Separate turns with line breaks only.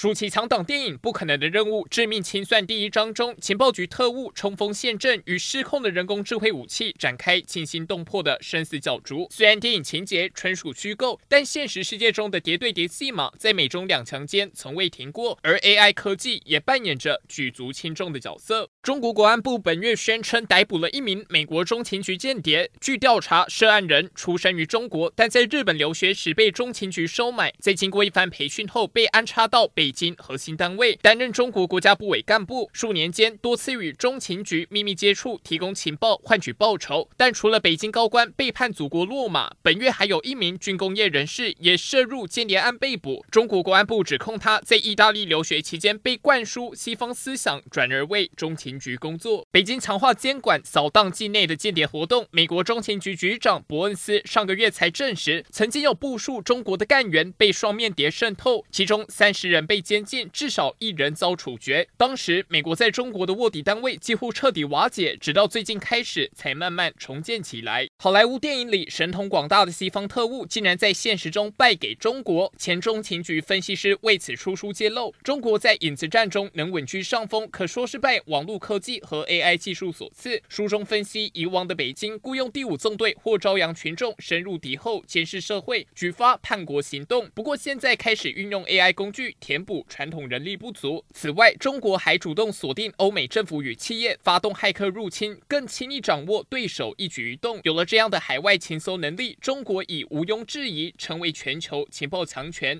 暑期强档电影《不可能的任务：致命清算》第一章中，情报局特务冲锋陷阵，与失控的人工智慧武器展开惊心动魄的生死角逐。虽然电影情节纯属虚构，但现实世界中的谍对谍戏码在美中两强间从未停过，而 AI 科技也扮演着举足轻重的角色。中国国安部本月宣称逮捕了一名美国中情局间谍。据调查，涉案人出生于中国，但在日本留学时被中情局收买，在经过一番培训后被安插到北。北京核心单位担任中国国家部委干部，数年间多次与中情局秘密接触，提供情报换取报酬。但除了北京高官背叛祖国落马，本月还有一名军工业人士也涉入间谍案被捕。中国国安部指控他在意大利留学期间被灌输西方思想，转而为中情局工作。北京强化监管，扫荡境内的间谍活动。美国中情局局长伯恩斯上个月才证实，曾经有部署中国的干员被双面谍渗透，其中三十人被。监禁，至少一人遭处决。当时，美国在中国的卧底单位几乎彻底瓦解，直到最近开始才慢慢重建起来。好莱坞电影里神通广大的西方特务，竟然在现实中败给中国。前中情局分析师为此出书揭露，中国在影子战中能稳居上风，可说是拜网络科技和 AI 技术所赐。书中分析，以往的北京雇佣第五纵队或朝阳群众深入敌后监视社会，举发叛国行动。不过现在开始运用 AI 工具填补补。传统人力不足。此外，中国还主动锁定欧美政府与企业，发动骇客入侵，更轻易掌握对手一举一动。有了这样的海外情搜能力，中国已毋庸置疑成为全球情报强权。